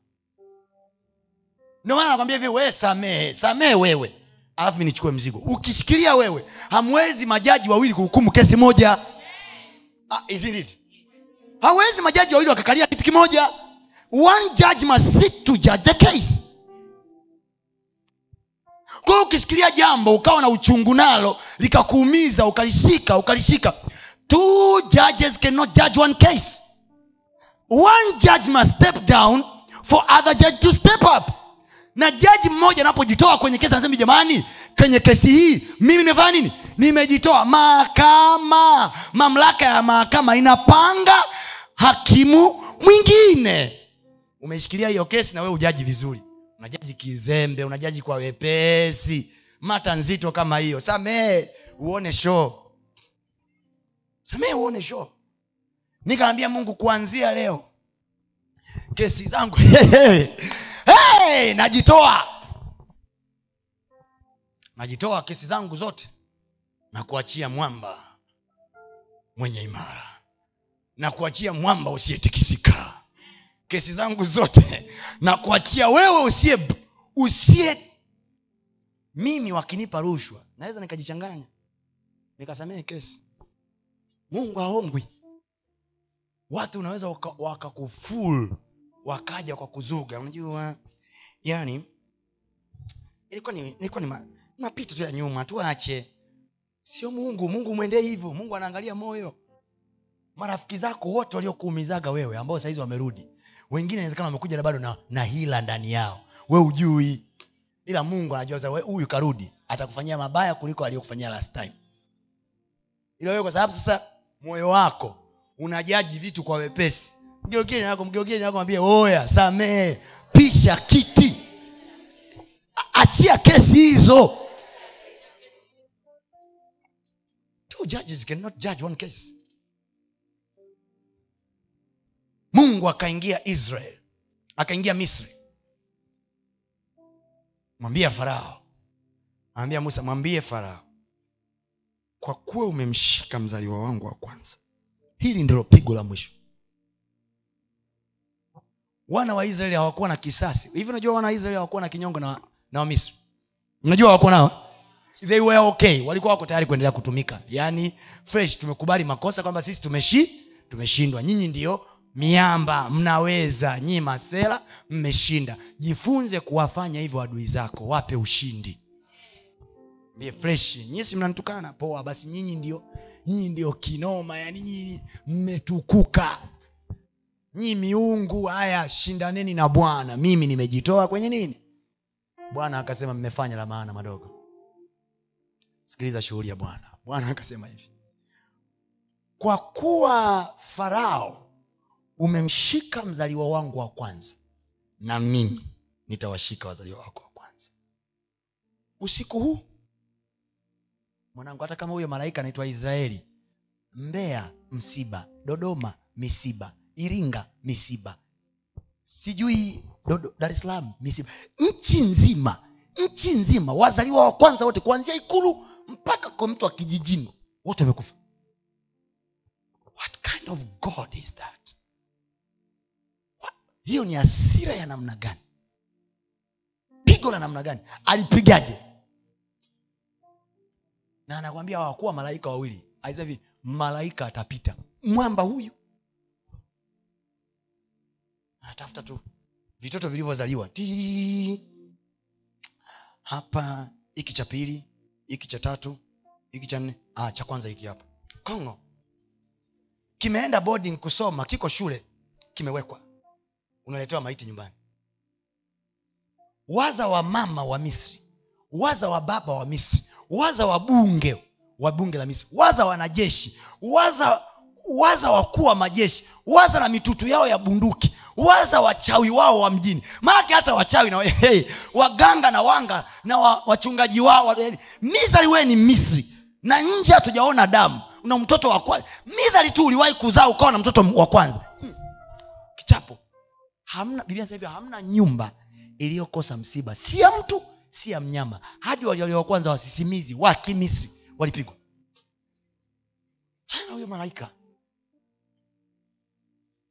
ndio maana nakwambia hivi wewe samehe samehe wewe. Alafu mi nichukue mzigo. Ukishikilia wewe hamwezi majaji wawili kuhukumu kesi moja. Ah, isn't it? hawezi majaji wawili wakakalia kitu kimoja. One judge must sit to judge the case. Kwa ukishikilia jambo ukawa na uchungu nalo likakuumiza ukalishika ukalishika. Two judges cannot judge one case. One judge must step down for other judge to step up na jaji mmoja anapojitoa kwenye kesi anasema jamani kwenye kesi hii mimi nimefanya nini? Nimejitoa. Mahakama mamlaka ya mahakama inapanga hakimu mwingine. Umeshikilia hiyo kesi na wewe ujaji vizuri. Unajaji kizembe unajaji kwa wepesi mata nzito kama hiyo. Samee uone shoo samee uone shoo nikaambia mungu kuanzia leo kesi zangu hey, najitoa. Najitoa kesi zangu zote na kuachia mwamba mwenye imara. Na kuachia mwamba usiyetikisika. Kesi zangu zote na kuachia wewe usiye usiye mimi wakinipa rushwa. Naweza nikajichanganya. Nikasamehe kesi. Mungu aongwi watu unaweza wakakuful waka wakaja kwa kuzuga. Unajua yani ilikuwa ni, ilikuwa ni ma, mapito tu ya nyuma tuache. Sio mungu mungu mwendee hivyo mungu anaangalia moyo. Marafiki zako wote waliokuumizaga wewe ambao sahizi wamerudi wengine inawezekana wamekuja bado na, hila ndani yao. We ujui ila mungu anajua huyu karudi atakufanyia mabaya kuliko aliyokufanyia last time. Ila wewe kwa sababu sasa moyo wako unajaji vitu kwa wepesi. Mgeugeni nako mgeugeni nako mwambie oya samehe pisha kiti achia kesi hizo. Two judges cannot judge one case. Mungu akaingia israel akaingia misri. Mwambia farao. Mwambia musa mwambie farao. Kwa kuwa umemshika mzaliwa wangu wa kwanza hili ndilo pigo la mwisho. Wana wa israeli hawakuwa na kisasi. Hivi unajua wana wa israeli hawakuwa na kinyongo na, na wamisri. Mnajua wako nao? They were okay. Walikuwa wako tayari kuendelea kutumika. Yaani fresh tumekubali makosa kwamba sisi tumeshi tumeshindwa. Nyinyi ndio miamba mnaweza. Nyii masela mmeshinda. Jifunze kuwafanya hivyo adui zako wape ushindi. Mbie fresh. Nyisi si mnanitukana? Poa basi nyinyi ndio nyinyi ndio kinoma. Yani nyinyi mmetukuka. Nyii miungu haya shindaneni na bwana. Mimi nimejitoa kwenye nini bwana akasema mmefanya la maana madogo. Sikiliza shughuli ya bwana. Bwana akasema hivi kwa kuwa farao umemshika mzaliwa wangu wa kwanza na mimi nitawashika wazaliwa wako wa kwanza. Usiku huu mwanangu hata kama huyo malaika anaitwa israeli mbeya msiba dodoma misiba iringa misiba sijui Dodo- dar es salaam misiba nchi nzima nchi nzima wazaliwa wa kwanza wote kuanzia ikulu mpaka kwa mtu wa kijijini wote wamekufa. What kind of god is that? Hiyo ni asira ya namna gani? Pigo la namna gani? Alipigaje? Na anakwambia hawakuwa malaika wawili. Alisema hivi malaika atapita. Mwamba huyu. Anatafuta tu vitoto vilivyozaliwa. Hapa hiki cha pili hiki cha tatu hiki cha nne. Ah, cha kwanza hiki hapa. Kongo. Kimeenda boarding kusoma kiko shule kimewekwa. Unaletewa maiti nyumbani. Waza wa mama wa misri waza wa baba wa misri waza wa bunge wa bunge la misri waza wanajeshi waza waza wakuu wa majeshi waza na mitutu yao ya bunduki waza wachawi wao wa mjini. Maake hata wachawi na hey, waganga na wanga na wa, wachungaji wao wa- misri wewe ni misri. Na nje hatujaona damu. Una mtoto wa kwanza midhali tu uliwahi kuzaa ukawa na mtoto wa kwanza. Hmm. kichapo. Hamna biblia hivyo hamna nyumba iliyokosa msiba. Si ya mtu si ya mnyama. Hadi waliwa kwanza wasisimizi wa kimisri walipigwa. Chana huyo malaika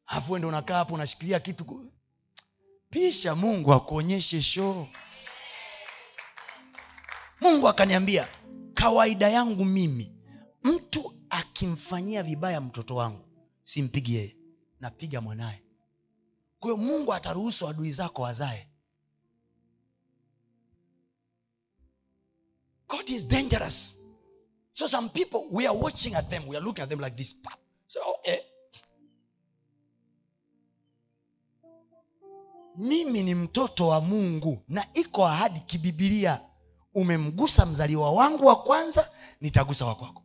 alafu ndo unakaa hapo unashikilia kitu pisha mungu akuonyeshe shoo mungu akaniambia kawaida yangu mimi mtu akimfanyia vibaya mtoto wangu simpigi yeye napiga mwanaye. Kwa mungu ataruhusu adui zako wazae. God is dangerous. So some people we are watching at them we are looking at them like this. So eh. Mimi ni mtoto wa mungu na iko ahadi kibibilia. Umemgusa mzaliwa wangu wa kwanza nitagusa wakwako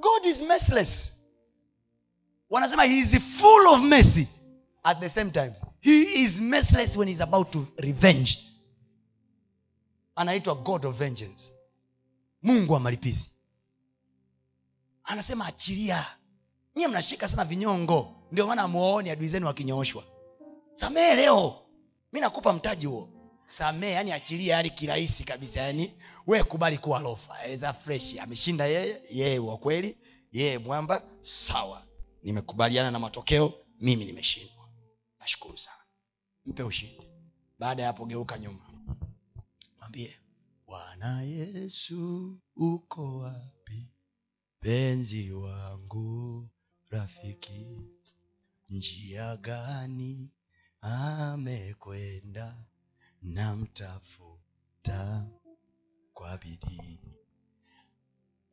god is merciless. Wanasema he is full of mercy. At the same time he is merciless when he's about to revenge. Anaitwa god of vengeance. Mungu wa malipizi. Anasema achilia. Nyie mnashika sana vinyongo ndio maana muoni adui zenu wakinyooshwa. Samehe leo. Mi nakupa mtaji huo. Samehe yani achilia yani kirahisi kabisa yani we kubali kuwa lofa. Eza fresh ameshinda yeye yeye wa kweli yeye mwamba sawa. Nimekubaliana na matokeo mimi nimeshindwa. Nashukuru sana. Mpe ushindi. Baada ya hapo geuka nyuma. Mwambie bwana yesu uko wapi? Penzi wangu rafiki njia gani amekwenda namtafuta kwa bidii?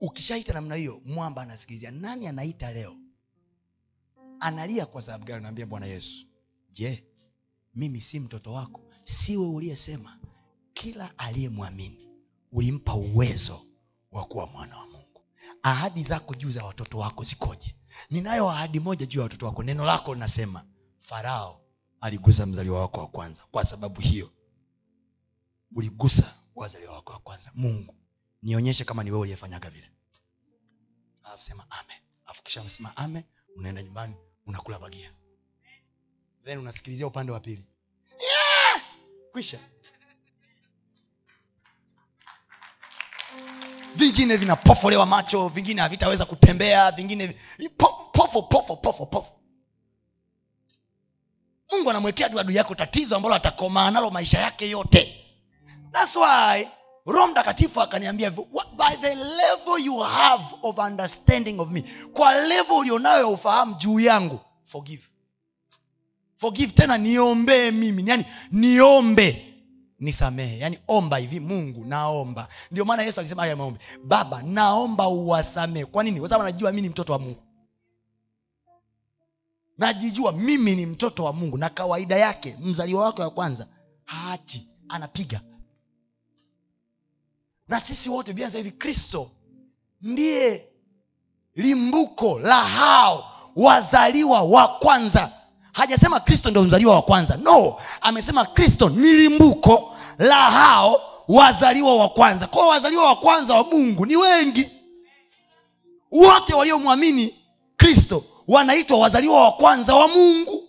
Ukishaita namna hiyo mwamba anasikilizia. Nani anaita leo? Analia kwa sababu gani? Naambia bwana yesu. Je mimi si mtoto wako? Siwe uliyesema? Kila aliyemwamini ulimpa uwezo wa kuwa mwana wa mungu. Ahadi zako juu za watoto wako zikoje ninayo ahadi moja juu ya watoto wako. Neno lako linasema farao aligusa mzaliwa wako wa kwanza. Kwa sababu hiyo uligusa wazaliwa wako wa kwanza. Mungu nionyeshe kama ni wewe uliyefanyaga vile. Sema amen. Alafu amesema amen. Unaenda nyumbani unakula bagia. Then unasikilizia upande wa pili. Yeah! kwisha vingine vinapofolewa macho vingine havitaweza kutembea vingine po, pofo pofo pofo pofo mungu anamwekea duadu yako tatizo ambalo atakomaa nalo maisha yake yote. Thats why roho mtakatifu akaniambia by the level you have of understanding of me kwa level ulionayo ya ufahamu juu yangu forgive. Forgive tena niombee mimi. Yani niombe nisamehe. Yani omba hivi mungu naomba. Ndio maana yesu alisema haya maombi. Baba naomba uwasamehe. Kwa nini? Kwa sababu mi ni mtoto wa mungu. Najijua mimi ni mtoto wa mungu. Na kawaida yake mzaliwa wake wa kwanza haachi anapiga. Na sisi wote biblia hivi kristo ndiye limbuko la hao wazaliwa wa kwanza hajasema kristo ndio mzaliwa wa kwanza. No amesema kristo ni limbuko la hao wazaliwa wa kwanza. Kwao wazaliwa wa kwanza wa mungu ni wengi. Wote waliomwamini kristo wanaitwa wazaliwa wa kwanza wa mungu.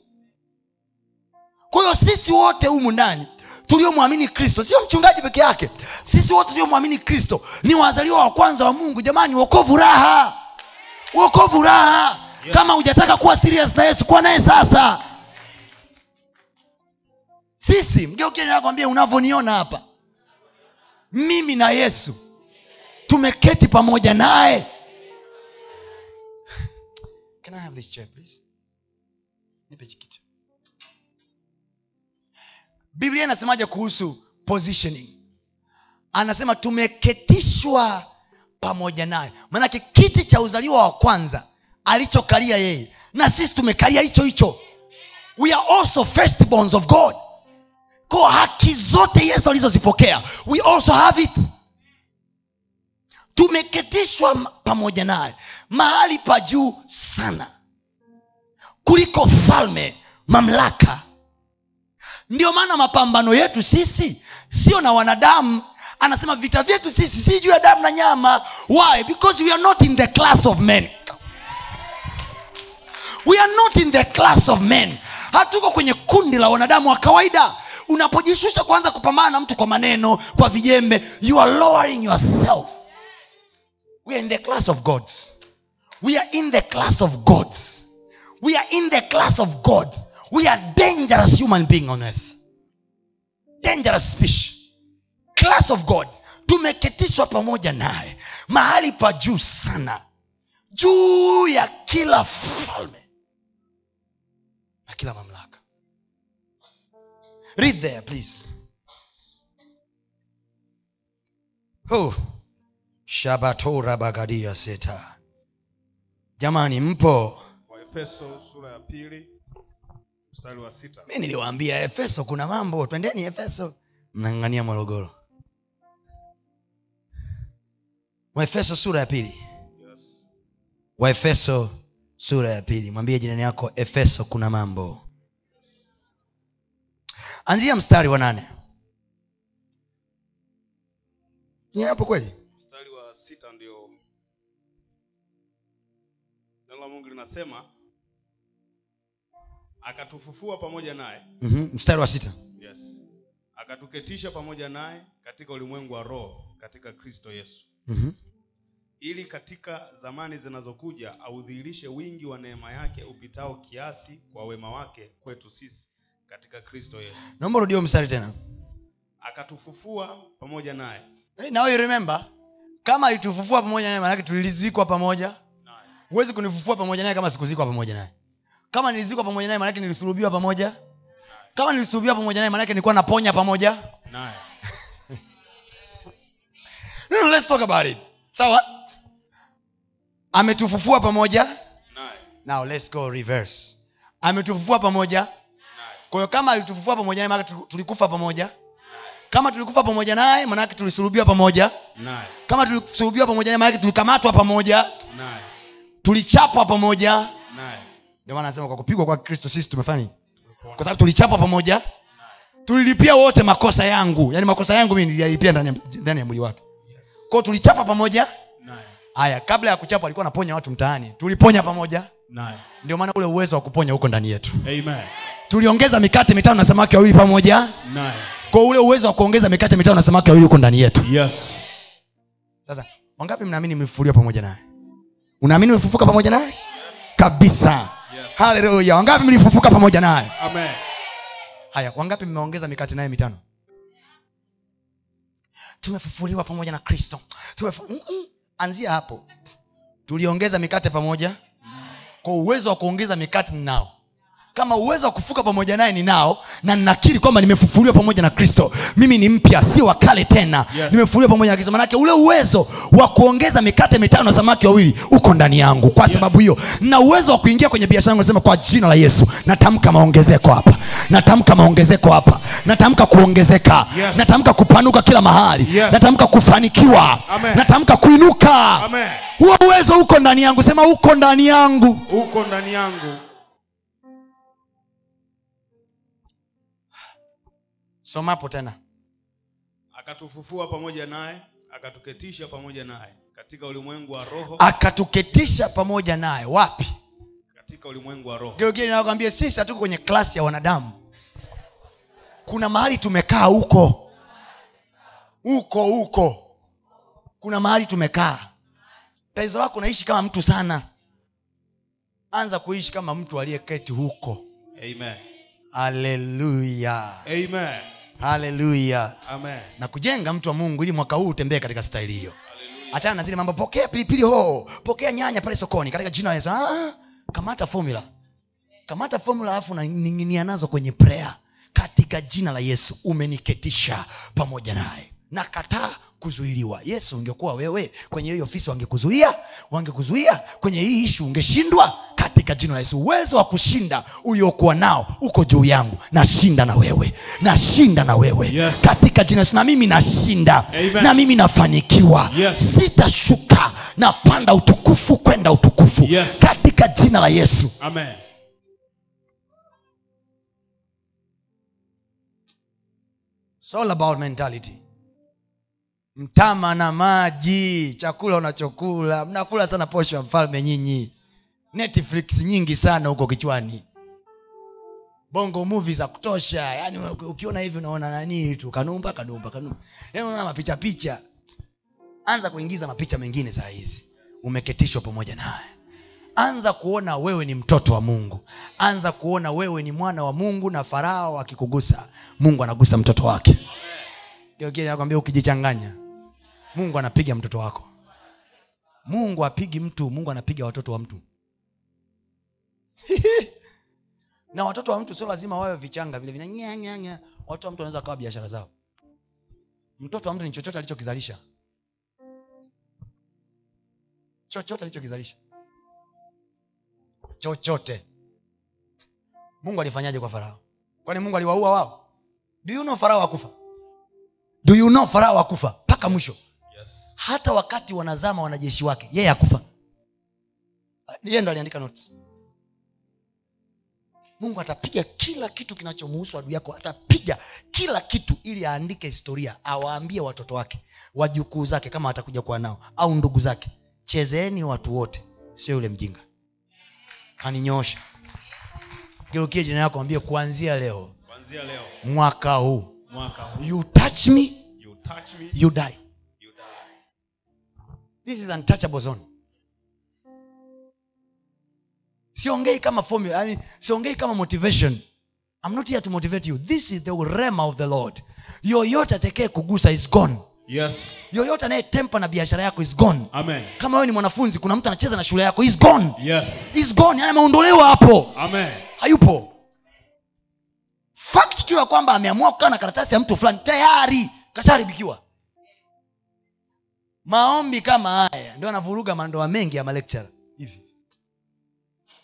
Kwa hiyo sisi wote humu ndani tuliomwamini kristo sio mchungaji peke yake sisi wote tuliomwamini kristo ni wazaliwa wa kwanza wa mungu. Jamani wokovu raha! Wokovu raha. Kama hujataka kuwa serious na yesu kuwa naye sasa. Sisi mgeukiakwambia unavyoniona hapa. Mimi na yesu tumeketi pamoja naye. Can I have this chair, please? Nipe chikitu biblia inasemaje kuhusu positioning? Anasema tumeketishwa pamoja naye. Maanake kiti cha uzaliwa wa kwanza alichokalia yeye. Na sisi tumekalia hicho hicho. We are also firstborns of god. Ko haki zote yesu alizozipokea we also have it. Tumeketishwa pamoja naye. Mahali pa juu sana. Kuliko falme mamlaka. Ndio maana mapambano yetu sisi sio na wanadamu. Anasema vita vyetu sisi si juu ya damu na nyama. Why? Because we are not in the class of men we are not in the class of men. Hatuko kwenye kundi la wanadamu wa kawaida. Unapojishusha kwanza kupambana na mtu kwa maneno kwa vijembe you are lowering yourself. We are in the class of gods. We are in the class of gods. We are in the class of gods. We are dangerous human being on earth. Dangerous species. Class of god. Tumeketishwa pamoja naye. Mahali pa juu sana. Juu ya kila falme na kila mamlaka. Read there please. Oh. shabatora bagadia seta. Jamani mpo? Waefeso sura ya pili mstari wa sita. Mi niliwaambia efeso kuna mambo. Twendeni efeso. Mnang'ania morogoro. Waefeso sura ya pili. Yes. waefeso sura ya pili. Mwambie jirani yako efeso kuna mambo. Anzia mstari wa nane. Ni hapo kweli? Mstari wa sita ndio neno la mungu linasema akatufufua pamoja naye. Mm-hmm. mstari wa sita. Yes. Akatuketisha pamoja naye katika ulimwengu wa roho katika kristo yesu. Mm-hmm. Ili katika zamani zinazokuja audhihirishe wingi wa neema yake upitao kiasi kwa wema wake kwetu sisi katika kristo yesu. Naomba rudio mstari tena. Akatufufua pamoja naye. Hey, now you remember kama alitufufua pamoja naye maanake tulizikwa pamoja. Naye huwezi kunifufua pamoja naye kama sikuzikwa pamoja naye. Kama nilizikwa pamoja naye maanake nilisulubiwa pamoja. Kama nilisulubiwa pamoja naye maanake nilikuwa naponya pamoja. Naye. No, no, let's talk about it. Sawa ametufufua pamoja? Naye now let's go reverse. Ametufufua pamoja? Kwa hiyo kama alitufufua pamoja naye maanake tulikufa pamoja? Kama tulikufa pamoja naye manake tulisulubiwa pamoja? Naye kama tulisulubiwa pamoja naye manake tulikamatwa pamoja? Naye tulichapwa pamoja? Ndio maana anasema kwa kupigwa kwa kristo sisi tumefanya kwa sababu tulichapwa pamoja? Tulilipia wote makosa yangu. Yaani makosa yangu mi niliyalipia ndani ya- mwili wake. Kwao tulichapa pamoja haya kabla ya kuchapa alikuwa anaponya watu mtaani. Tuliponya pamoja. Naye. Ndio maana ule uwezo wa kuponya huko ndani yetu. Amen. Tuliongeza mikate mitano na samaki wawili pamoja. Naye. Kwa ule uwezo wa kuongeza mikate mitano na samaki wawili huko ndani yetu. Yes. Sasa wangapi mnaamini mlifufuliwa pamoja naye? Unaamini umefufuka pamoja naye? Kabisa. Yes. haleluya wangapi mlifufuka pamoja naye? Haya wangapi mmeongeza mikate naye mitano? Tumefufuliwa pamoja na kristo. Tumefu... Mm-mm. Anzia hapo. Tuliongeza mikate pamoja. Kwa uwezo wa kuongeza mikate ninao kama uwezo wa kufuka pamoja naye ninao na ninakiri kwamba nimefufuliwa pamoja na kristo. Mimi ni mpya si wa kale tena. Yes. nimefufuliwa pamoja na kristo. Manake ule uwezo wa kuongeza mikate mitano na samaki wawili uko ndani yangu kwa sababu hiyo. Na uwezo wa kuingia kwenye biashara yangu nasema kwa jina la yesu. Natamka maongezeko hapa. Natamka maongezeko hapa. Natamka kuongezeka. Yes. natamka kupanuka kila mahali. Yes. natamka kufanikiwa. Amen. natamka kuinuka. Huo uwezo uko ndani yangu. Sema uko ndani yangu. Uko ndani yangu somapo tena. Akatufufua pamoja naye akatuketisha pamoja naye katika ulimwengu wa roho. Akatuketisha pamoja naye. Wapi? Katika ulimwengu wa roho. Geugeni nakwambia sisi hatuko kwenye klasi ya wanadamu. Kuna mahali tumekaa huko. Huko huko. Kuna mahali tumekaa. Tatizo lako unaishi kama mtu sana. Anza kuishi kama mtu aliyeketi huko. Amen. Haleluya amen haleluya na kujenga mtu wa mungu ili mwaka huu utembee katika staili hiyo. Achana na zile mambo pokea pilipili hoho pokea nyanya pale sokoni katika jina la yesu. Ah, kamata formula. Kamata formula alafu naning'inia nazo kwenye prayer. Katika jina la yesu umeniketisha pamoja naye. Nakataa kuzuiliwa. Yesu ungekuwa wewe kwenye hii ofisi wangekuzuia wangekuzuia. Kwenye hii ishu ungeshindwa katika jina la yesu. Uwezo wa kushinda uliokuwa nao uko juu yangu. Nashinda na wewe. Nashinda na wewe. Yes. katika jina yesu. Na mimi nashinda. Amen. na mimi nafanikiwa. Yes. sitashuka. Napanda utukufu kwenda utukufu. Yes. katika jina la yesu. Amen. It's all about mentality. Mtama na maji. Chakula unachokula. Mnakula sana posho ya mfalme nyinyi netflix nyingi sana huko kichwani. Bongo movie za kutosha. Yani uki- ukiona hivi unaona nani tu. Kanumba kanumba kanumba. Yani unaona mapicha picha. Anza kuingiza mapicha mengine saa hizi. Umeketishwa pamoja naye anza kuona wewe ni mtoto wa mungu. Anza kuona wewe ni mwana wa mungu na farao akikugusa mungu anagusa mtoto wake. Nakwambia ukijichanganya mungu anapiga mtoto wako. Mungu apigi mtu mungu anapiga watoto wa mtu na watoto wa mtu sio lazima wawe vichanga vile vinanyanyanya watoto wa mtu wanaweza kawa biashara zao. Mtoto wa mtu ni chochote alichokizalisha. Chochote alichokizalisha. Chochote. Mungu alifanyaje kwa farao? Kwani mungu aliwaua wao? Do you know farao akufa do you know farao akufa mpaka mwisho. Yes. hata wakati wanazama wanajeshi wake yeye akufa yeye ndo aliandika notes mungu atapiga kila kitu kinachomuhusu adui yako atapiga kila kitu ili aandike historia awaambie watoto wake wajukuu zake kama atakuja kuwa nao au ndugu zake. Chezeeni watu wote sio yule mjinga. Kaninyoosha geukie jina yako ambie kuanzia leo Kuanzia leo mwaka huu mwaka huu you touch me you touch me you die. you die. this is untouchable zone siongei kama formula yani siongei kama motivation. I'm not here to motivate you. This is the rema of the lord. Yoyote atekee kugusa is gone. Yes. yoyote anayetempa na biashara yako is gone. Amen. kama wewe ni mwanafunzi kuna mtu anacheza na shule yako is gone. Yes. is gone yani ameondolewa hapo. Amen. hayupo. Fact tu ya kwamba ameamua kukaa na karatasi ya mtu fulani tayari kashaharibikiwa maombi kama haya ndio anavuruga mandoa mengi ya malectura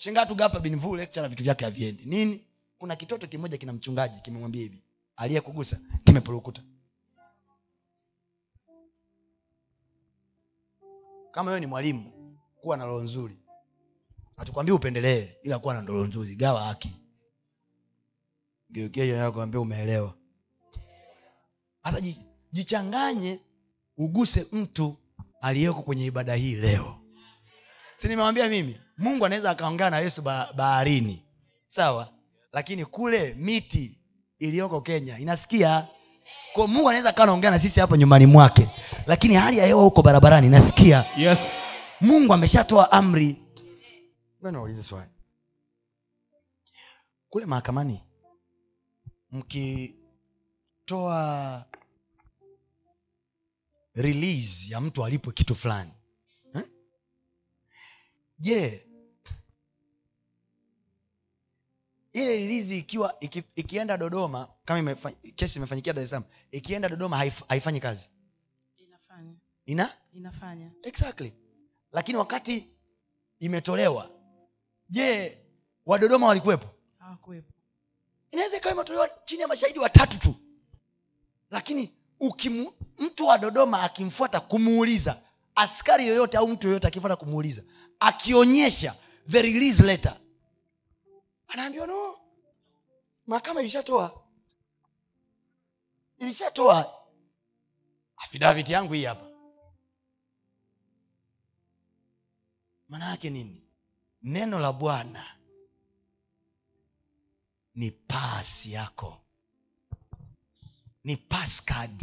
hivi tu gafa binvu lectura vitu vyake haviendi. Nini? Kuna kitoto kimoja kina mchungaji kimemwambia hivi. Aliyekugusa kimepurukuta kama wewe ni mwalimu kuwa na roho nzuri. Hatukwambia upendelee ila kuwa na ndoro nzuri. Gawa haki. Geukiakwambia umeelewa. Sasa jichanganye uguse mtu aliyeko kwenye ibada hii leo. Si nimewambia mimi mungu anaweza akaongea na yesu baharini. Sawa? Lakini kule miti iliyoko kenya inasikia? Kwa mungu anaweza akawa anaongea na sisi hapo nyumbani mwake. Lakini hali ya hewa huko barabarani inasikia? Yes. mungu ameshatoa amri. Swali. Kule mahakamani mkitoa release ya mtu alipwe kitu fulani eh? je ile release ikiwa iki, ikienda dodoma kama imefa, kesi imefanyikia dar es salaam ikienda dodoma haif, haifanyi kazi. Inafanya. Ina? Inafanya. Exactly. Lakini wakati imetolewa je wadodoma walikuwepo? Hawakuwepo. Inaweza ikawa imetolewa chini ya mashahidi watatu tu. Lakini ukimu, mtu wa dodoma akimfuata kumuuliza askari yoyote au mtu yoyote akifuata kumuuliza akionyesha the release letter anaambiwa no mahakama ilishatoa. Ilishatoa. Afidaviti yangu hii hapa. Maana yake nini? Neno la bwana ni pasi yako. Ni passcard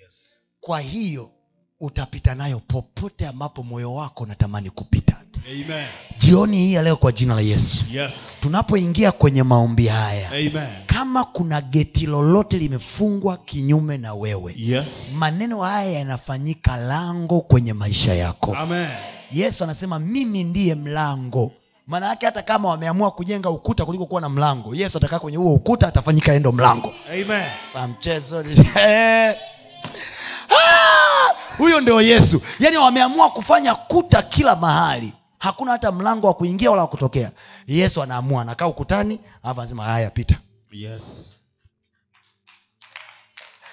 Yes. kwa hiyo utapita nayo popote ambapo moyo wako unatamani kupita Amen. jioni hii ya leo kwa jina la yesu Yes. tunapoingia kwenye maombi haya Amen. kama kuna geti lolote limefungwa kinyume na wewe Yes. maneno haya yanafanyika lango kwenye maisha yako Amen. yesu anasema mimi ndiye mlango maana yake hata kama wameamua kujenga ukuta kuliko kuwa na mlango yesu atakaa kwenye huo ukuta atafanyika endo mlango Amen. Mchezo. Ah! huyo ndio yesu yaani wameamua kufanya kuta kila mahali hakuna hata mlango wa kuingia wala wa kutokea. Yesu anaamua anakaa ukutani alafu anasema haya pita. Yes.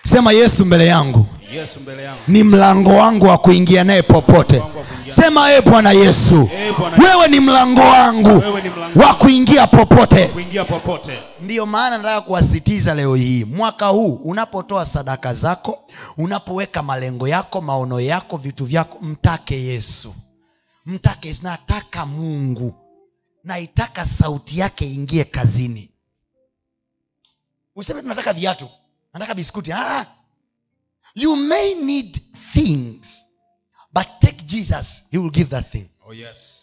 sema yesu mbele yangu. Yesu mbele yangu. ni mlango wangu wa kuingia naye popote. Sema e bwana yesu wewe ni mlango wangu wa kuingia popote. kuingia popote. ndiyo maana nataka kuwasitiza leo hii mwaka huu unapotoa sadaka zako unapoweka malengo yako maono yako vitu vyako mtake yesu mtake nataka mungu. Naitaka sauti yake ingie kazini. Useme tunataka viatu. Nataka biskuti. Ah. you may need things but take jesus. He will give that thing. Oh yes.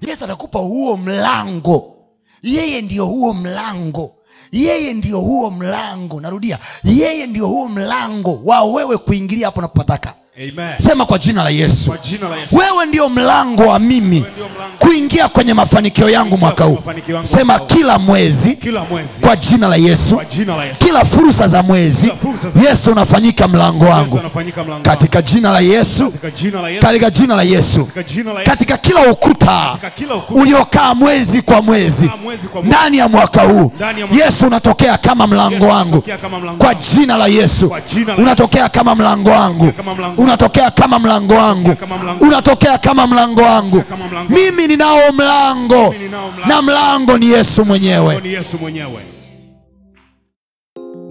yesu atakupa huo mlango. Yeye ndio huo mlango. Yeye ndio huo mlango. Narudia. Yeye ndio huo mlango wa wewe kuingilia hapo napopataka Amen. sema kwa jina la yesu Kwa jina la Yesu. wewe ndio mlango wa mimi mlango. kuingia kwenye mafanikio yangu mwaka huu sema kila mwezi Kila mwezi. kwa jina la yesu Kwa jina la Yesu. kila fursa za mwezi za- yesu unafanyika mlango wangu katika jina la yesu Katika jina la Yesu. katika jina la yesu Katika jina la Yesu. katika kila ukuta ukuta. uliokaa mwezi kwa mwezi ndani ya mwaka huu yesu unatokea kama mlango wangu kwa jina la yesu unatokea kama mlango wangu. Unatokea kama mlango wangu. Unatokea kama mlango. Wangu. Mimi ninao mlango. Na mlango ni yesu mwenyewe. Ni Yesu mwenyewe.